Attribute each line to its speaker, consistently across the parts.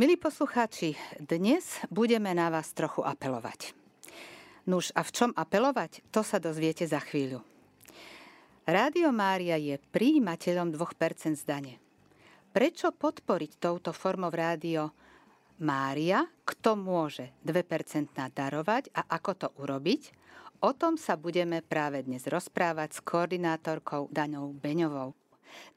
Speaker 1: Milí poslucháči, dnes budeme na vás trochu apelovať. Nuž a v čom apelovať, to sa dozviete za chvíľu. Rádio Mária je príjimateľom 2% zdane. Prečo podporiť touto formou rádio Mária, kto môže 2% darovať a ako to urobiť? O tom sa budeme práve dnes rozprávať s koordinátorkou Daňou Beňovou.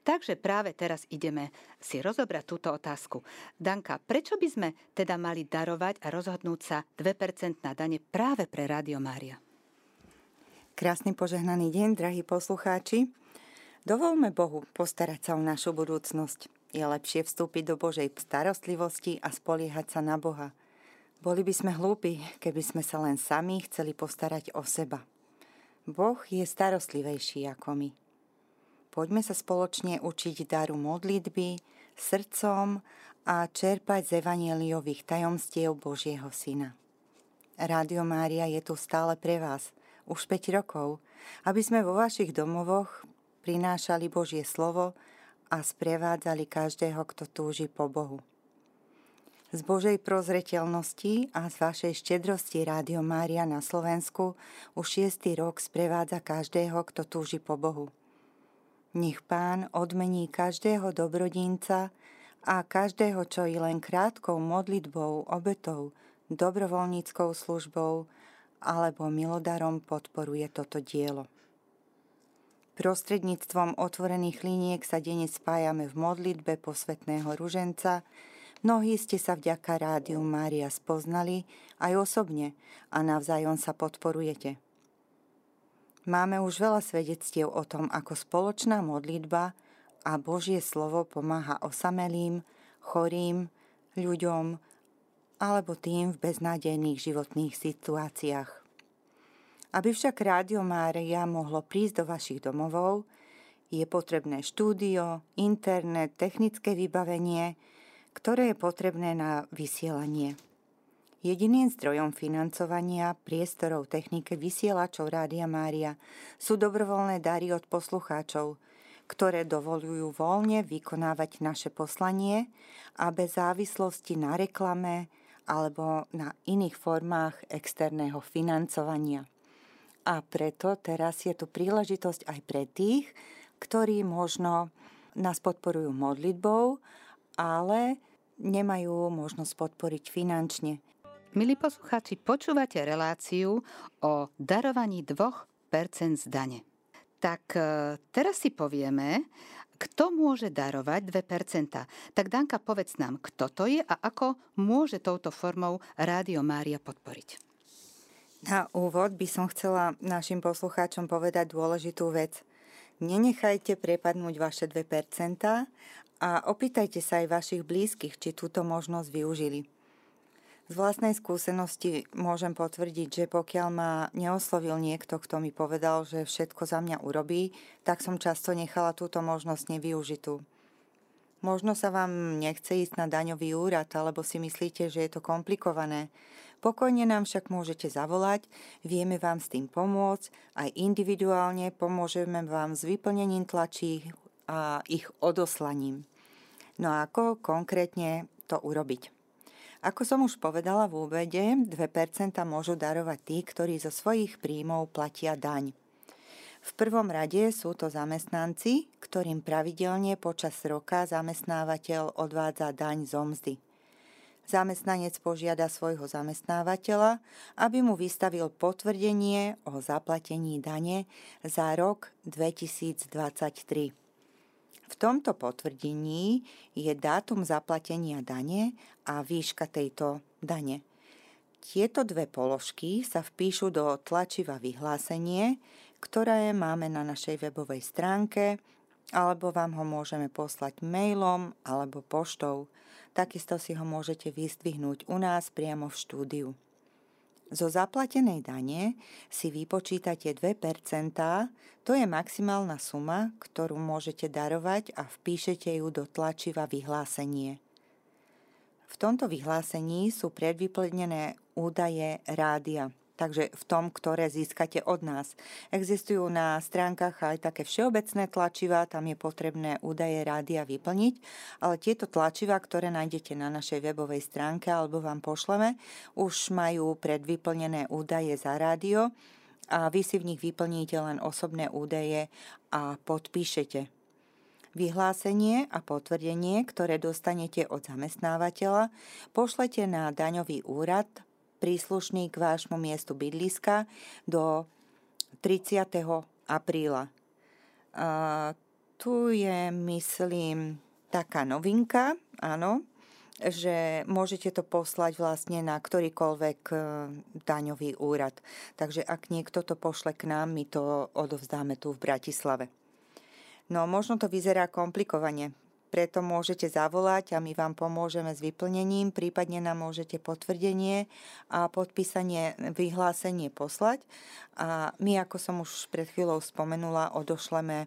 Speaker 1: Takže práve teraz ideme si rozobrať túto otázku. Danka, prečo by sme teda mali darovať a rozhodnúť sa 2% na dane práve pre Rádio Mária?
Speaker 2: Krásny požehnaný deň, drahí poslucháči. Dovolme Bohu postarať sa o našu budúcnosť. Je lepšie vstúpiť do Božej starostlivosti a spoliehať sa na Boha. Boli by sme hlúpi, keby sme sa len sami chceli postarať o seba. Boh je starostlivejší ako my. Poďme sa spoločne učiť daru modlitby, srdcom a čerpať z evanieliových tajomstiev Božieho Syna. Rádio Mária je tu stále pre vás, už 5 rokov, aby sme vo vašich domovoch prinášali Božie slovo a sprevádzali každého, kto túži po Bohu. Z Božej prozreteľnosti a z vašej štedrosti Rádio Mária na Slovensku už šiestý rok sprevádza každého, kto túži po Bohu. Nech pán odmení každého dobrodinca a každého, čo i len krátkou modlitbou, obetou, dobrovoľníckou službou alebo milodarom podporuje toto dielo. Prostredníctvom otvorených liniek sa denne spájame v modlitbe posvetného ruženca. Mnohí ste sa vďaka rádiu Mária spoznali aj osobne a navzájom sa podporujete. Máme už veľa svedectiev o tom, ako spoločná modlitba a Božie slovo pomáha osamelým, chorým, ľuďom alebo tým v beznádejných životných situáciách. Aby však Rádio Mária mohlo prísť do vašich domovov, je potrebné štúdio, internet, technické vybavenie, ktoré je potrebné na vysielanie. Jediným zdrojom financovania priestorov technike vysielačov Rádia Mária sú dobrovoľné dary od poslucháčov, ktoré dovolujú voľne vykonávať naše poslanie a bez závislosti na reklame alebo na iných formách externého financovania. A preto teraz je tu príležitosť aj pre tých, ktorí možno nás podporujú modlitbou, ale nemajú možnosť podporiť finančne.
Speaker 1: Milí poslucháči, počúvate reláciu o darovaní 2% z dane. Tak e, teraz si povieme, kto môže darovať 2%. Tak Danka, povedz nám, kto to je a ako môže touto formou Rádio Mária podporiť.
Speaker 2: Na úvod by som chcela našim poslucháčom povedať dôležitú vec. Nenechajte prepadnúť vaše 2% a opýtajte sa aj vašich blízkych, či túto možnosť využili. Z vlastnej skúsenosti môžem potvrdiť, že pokiaľ ma neoslovil niekto, kto mi povedal, že všetko za mňa urobí, tak som často nechala túto možnosť nevyužitú. Možno sa vám nechce ísť na daňový úrad, alebo si myslíte, že je to komplikované. Pokojne nám však môžete zavolať, vieme vám s tým pomôcť, aj individuálne pomôžeme vám s vyplnením tlačí a ich odoslaním. No a ako konkrétne to urobiť? Ako som už povedala v úvede, 2% môžu darovať tí, ktorí zo svojich príjmov platia daň. V prvom rade sú to zamestnanci, ktorým pravidelne počas roka zamestnávateľ odvádza daň zo mzdy. Zamestnanec požiada svojho zamestnávateľa, aby mu vystavil potvrdenie o zaplatení dane za rok 2023. V tomto potvrdení je dátum zaplatenia dane a výška tejto dane. Tieto dve položky sa vpíšu do tlačiva vyhlásenie, ktoré máme na našej webovej stránke, alebo vám ho môžeme poslať mailom alebo poštou. Takisto si ho môžete vyzdvihnúť u nás priamo v štúdiu. Zo zaplatenej dane si vypočítate 2%, to je maximálna suma, ktorú môžete darovať a vpíšete ju do tlačiva vyhlásenie. V tomto vyhlásení sú predvyplnené údaje rádia. Takže v tom, ktoré získate od nás. Existujú na stránkach aj také všeobecné tlačivá, tam je potrebné údaje rádia vyplniť, ale tieto tlačivá, ktoré nájdete na našej webovej stránke alebo vám pošleme, už majú predvyplnené údaje za rádio a vy si v nich vyplníte len osobné údaje a podpíšete. Vyhlásenie a potvrdenie, ktoré dostanete od zamestnávateľa, pošlete na daňový úrad príslušný k vášmu miestu bydliska do 30. apríla. A tu je, myslím, taká novinka, áno, že môžete to poslať vlastne na ktorýkoľvek e, daňový úrad. Takže ak niekto to pošle k nám, my to odovzdáme tu v Bratislave. No možno to vyzerá komplikovane, preto môžete zavolať a my vám pomôžeme s vyplnením, prípadne nám môžete potvrdenie a podpísanie vyhlásenie poslať. A my, ako som už pred chvíľou spomenula, odošleme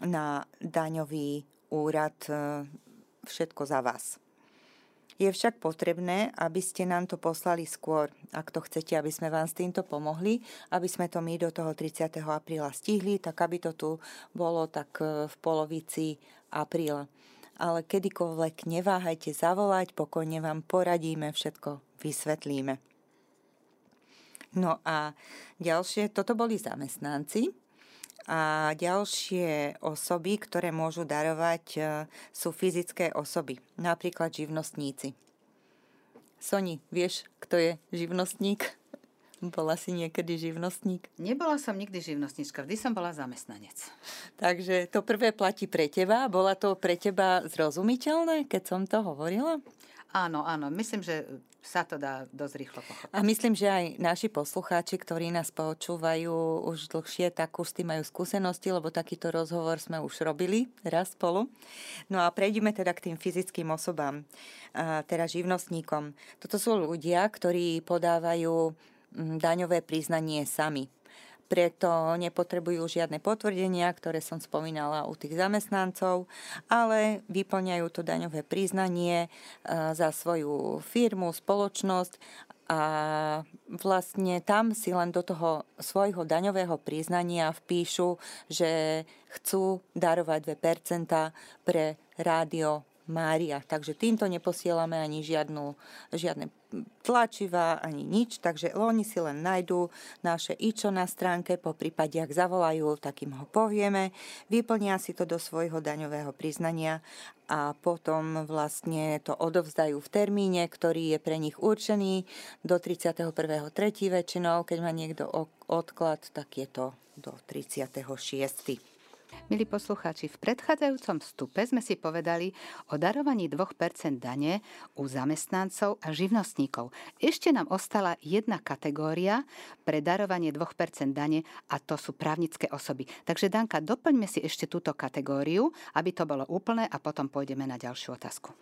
Speaker 2: na daňový úrad e, všetko za vás. Je však potrebné, aby ste nám to poslali skôr, ak to chcete, aby sme vám s týmto pomohli, aby sme to my do toho 30. apríla stihli, tak aby to tu bolo tak e, v polovici apríla ale kedykoľvek neváhajte zavolať, pokojne vám poradíme, všetko vysvetlíme. No a ďalšie, toto boli zamestnanci a ďalšie osoby, ktoré môžu darovať, e, sú fyzické osoby, napríklad živnostníci. Soni, vieš, kto je živnostník? Bola si niekedy živnostník?
Speaker 1: Nebola som nikdy živnostníčka, vždy som bola zamestnanec.
Speaker 2: Takže to prvé platí pre teba. Bola to pre teba zrozumiteľné, keď som to hovorila?
Speaker 1: Áno, áno, myslím, že sa to dá dosť rýchlo pochopiť.
Speaker 2: A myslím, že aj naši poslucháči, ktorí nás počúvajú už dlhšie, tak už s tým majú skúsenosti, lebo takýto rozhovor sme už robili raz spolu. No a prejdeme teda k tým fyzickým osobám, teda živnostníkom. Toto sú ľudia, ktorí podávajú daňové priznanie sami. Preto nepotrebujú žiadne potvrdenia, ktoré som spomínala u tých zamestnancov, ale vyplňajú to daňové priznanie za svoju firmu, spoločnosť a vlastne tam si len do toho svojho daňového priznania vpíšu, že chcú darovať 2% pre rádio Mária. Takže týmto neposielame ani žiadnu, žiadne tlačiva, ani nič, takže oni si len nájdú naše ičo na stránke, po prípade, ak zavolajú, tak im ho povieme, vyplnia si to do svojho daňového priznania a potom vlastne to odovzdajú v termíne, ktorý je pre nich určený do 31.3. väčšinou, keď má niekto odklad, tak je to do 36.
Speaker 1: Milí poslucháči, v predchádzajúcom vstupe sme si povedali o darovaní 2% dane u zamestnancov a živnostníkov. Ešte nám ostala jedna kategória pre darovanie 2% dane a to sú právnické osoby. Takže Danka, doplňme si ešte túto kategóriu, aby to bolo úplné a potom pôjdeme na ďalšiu otázku.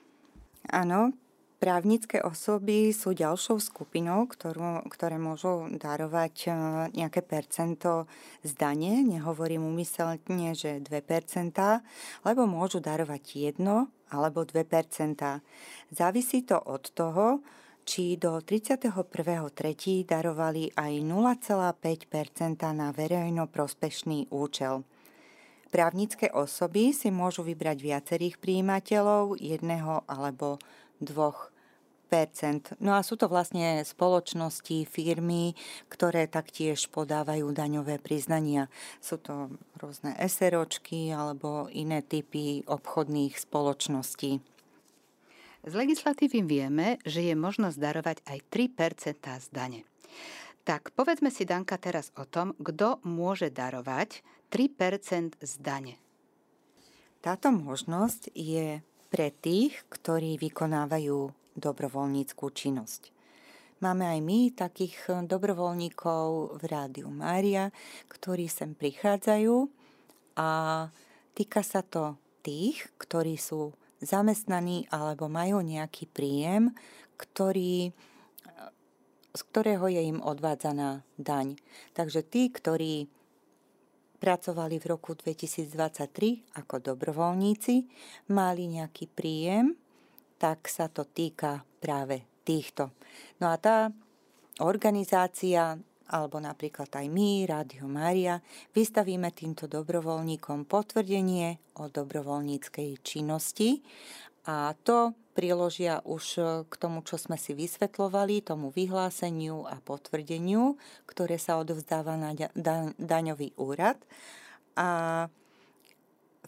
Speaker 2: Áno, Právnické osoby sú ďalšou skupinou, ktorú, ktoré môžu darovať e, nejaké percento z dane. Nehovorím umyselne, že 2%, lebo môžu darovať 1 alebo 2%. Závisí to od toho, či do 31.3. darovali aj 0,5% na verejno prospešný účel. Právnické osoby si môžu vybrať viacerých príjimateľov, jedného alebo 2%. No a sú to vlastne spoločnosti, firmy, ktoré taktiež podávajú daňové priznania. Sú to rôzne SROčky alebo iné typy obchodných spoločností.
Speaker 1: Z legislatívy vieme, že je možnosť darovať aj 3% z dane. Tak povedzme si, Danka, teraz o tom, kto môže darovať 3% z dane.
Speaker 2: Táto možnosť je pre tých, ktorí vykonávajú dobrovoľníckú činnosť. Máme aj my takých dobrovoľníkov v Rádiu Mária, ktorí sem prichádzajú a týka sa to tých, ktorí sú zamestnaní alebo majú nejaký príjem, ktorý, z ktorého je im odvádzaná daň. Takže tí, ktorí pracovali v roku 2023 ako dobrovoľníci, mali nejaký príjem, tak sa to týka práve týchto. No a tá organizácia alebo napríklad aj my, Rádio Mária, vystavíme týmto dobrovoľníkom potvrdenie o dobrovoľníckej činnosti a to priložia už k tomu, čo sme si vysvetlovali, tomu vyhláseniu a potvrdeniu, ktoré sa odovzdáva na daňový úrad. A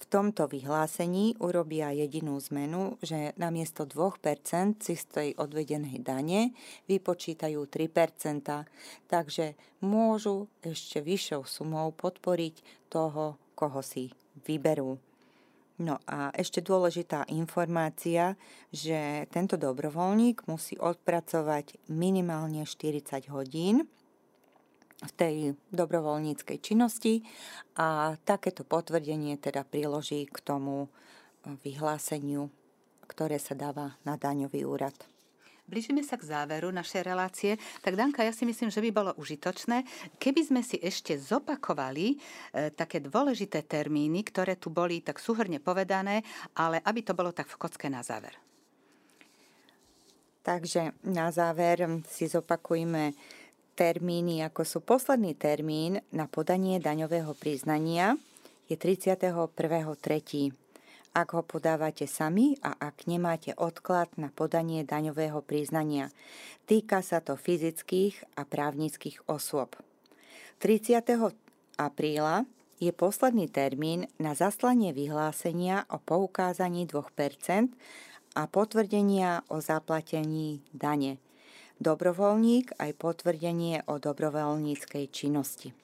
Speaker 2: v tomto vyhlásení urobia jedinú zmenu, že namiesto 2% z tej odvedenej dane vypočítajú 3%, takže môžu ešte vyššou sumou podporiť toho, koho si vyberú. No a ešte dôležitá informácia, že tento dobrovoľník musí odpracovať minimálne 40 hodín v tej dobrovoľníckej činnosti a takéto potvrdenie teda priloží k tomu e, vyhláseniu, ktoré sa dáva na daňový úrad.
Speaker 1: Blížime sa k záveru našej relácie, tak Danka, ja si myslím, že by bolo užitočné, keby sme si ešte zopakovali e, také dôležité termíny, ktoré tu boli tak súhrne povedané, ale aby to bolo tak v kocke na záver.
Speaker 2: Takže na záver si zopakujme termíny, ako sú posledný termín na podanie daňového priznania je 31.3. Ak ho podávate sami a ak nemáte odklad na podanie daňového priznania. Týka sa to fyzických a právnických osôb. 30. apríla je posledný termín na zaslanie vyhlásenia o poukázaní 2% a potvrdenia o zaplatení dane dobrovoľník aj potvrdenie o dobrovoľníckej činnosti.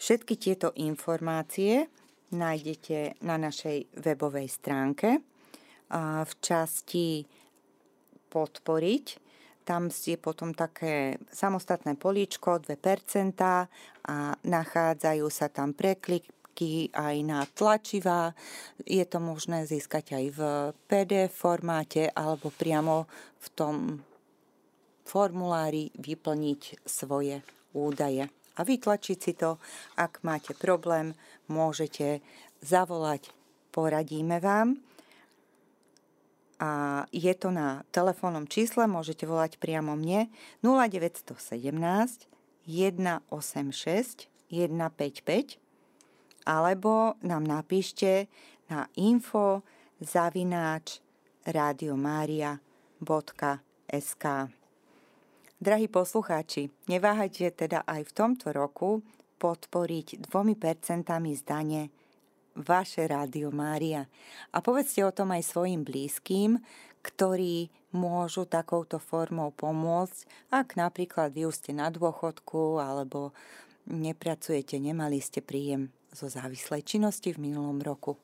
Speaker 2: Všetky tieto informácie nájdete na našej webovej stránke v časti podporiť. Tam je potom také samostatné políčko 2% a nachádzajú sa tam prekliky aj na tlačivá. Je to možné získať aj v PDF formáte alebo priamo v tom formulári vyplniť svoje údaje a vytlačiť si to. Ak máte problém, môžete zavolať, poradíme vám. A je to na telefónnom čísle, môžete volať priamo mne 0917 186 155 alebo nám napíšte na info zavináč radiomaria.sk. Drahí poslucháči, neváhajte teda aj v tomto roku podporiť dvomi percentami zdane vaše Rádio Mária. A povedzte o tom aj svojim blízkym, ktorí môžu takouto formou pomôcť, ak napríklad vy už ste na dôchodku alebo nepracujete, nemali ste príjem zo závislej činnosti v minulom roku.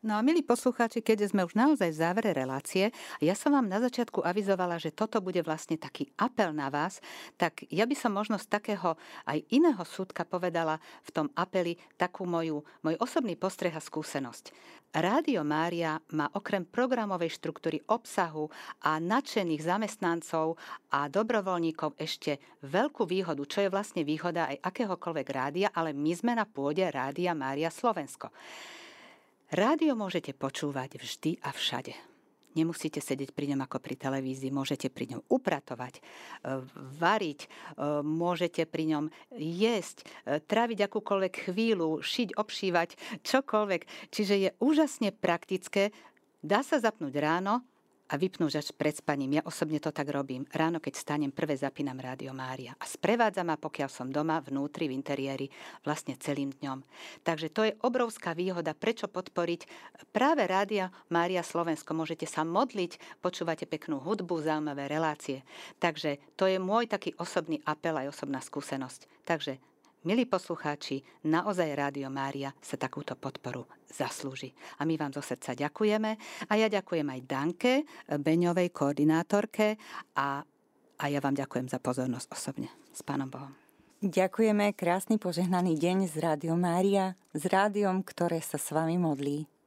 Speaker 1: No a milí poslucháči, keď sme už naozaj v závere relácie, ja som vám na začiatku avizovala, že toto bude vlastne taký apel na vás, tak ja by som možno z takého aj iného súdka povedala v tom apeli takú moju, môj osobný postreh a skúsenosť. Rádio Mária má okrem programovej štruktúry obsahu a nadšených zamestnancov a dobrovoľníkov ešte veľkú výhodu, čo je vlastne výhoda aj akéhokoľvek rádia, ale my sme na pôde Rádia Mária Slovensko. Rádio môžete počúvať vždy a všade. Nemusíte sedieť pri ňom ako pri televízii, môžete pri ňom upratovať, e, variť, e, môžete pri ňom jesť, e, tráviť akúkoľvek chvíľu, šiť, obšívať, čokoľvek. Čiže je úžasne praktické. Dá sa zapnúť ráno, a vypnúť až pred spaním. Ja osobne to tak robím. Ráno, keď stanem, prvé zapínam Rádio Mária a sprevádza ma, pokiaľ som doma, vnútri, v interiéri, vlastne celým dňom. Takže to je obrovská výhoda, prečo podporiť práve Rádia Mária Slovensko. Môžete sa modliť, počúvate peknú hudbu, zaujímavé relácie. Takže to je môj taký osobný apel aj osobná skúsenosť. Takže Milí poslucháči, naozaj Rádio Mária sa takúto podporu zaslúži. A my vám zo srdca ďakujeme. A ja ďakujem aj Danke, Beňovej koordinátorke a, a ja vám ďakujem za pozornosť osobne. S Pánom Bohom.
Speaker 2: Ďakujeme, krásny požehnaný deň z Rádio Mária, s rádiom, ktoré sa s vami modlí.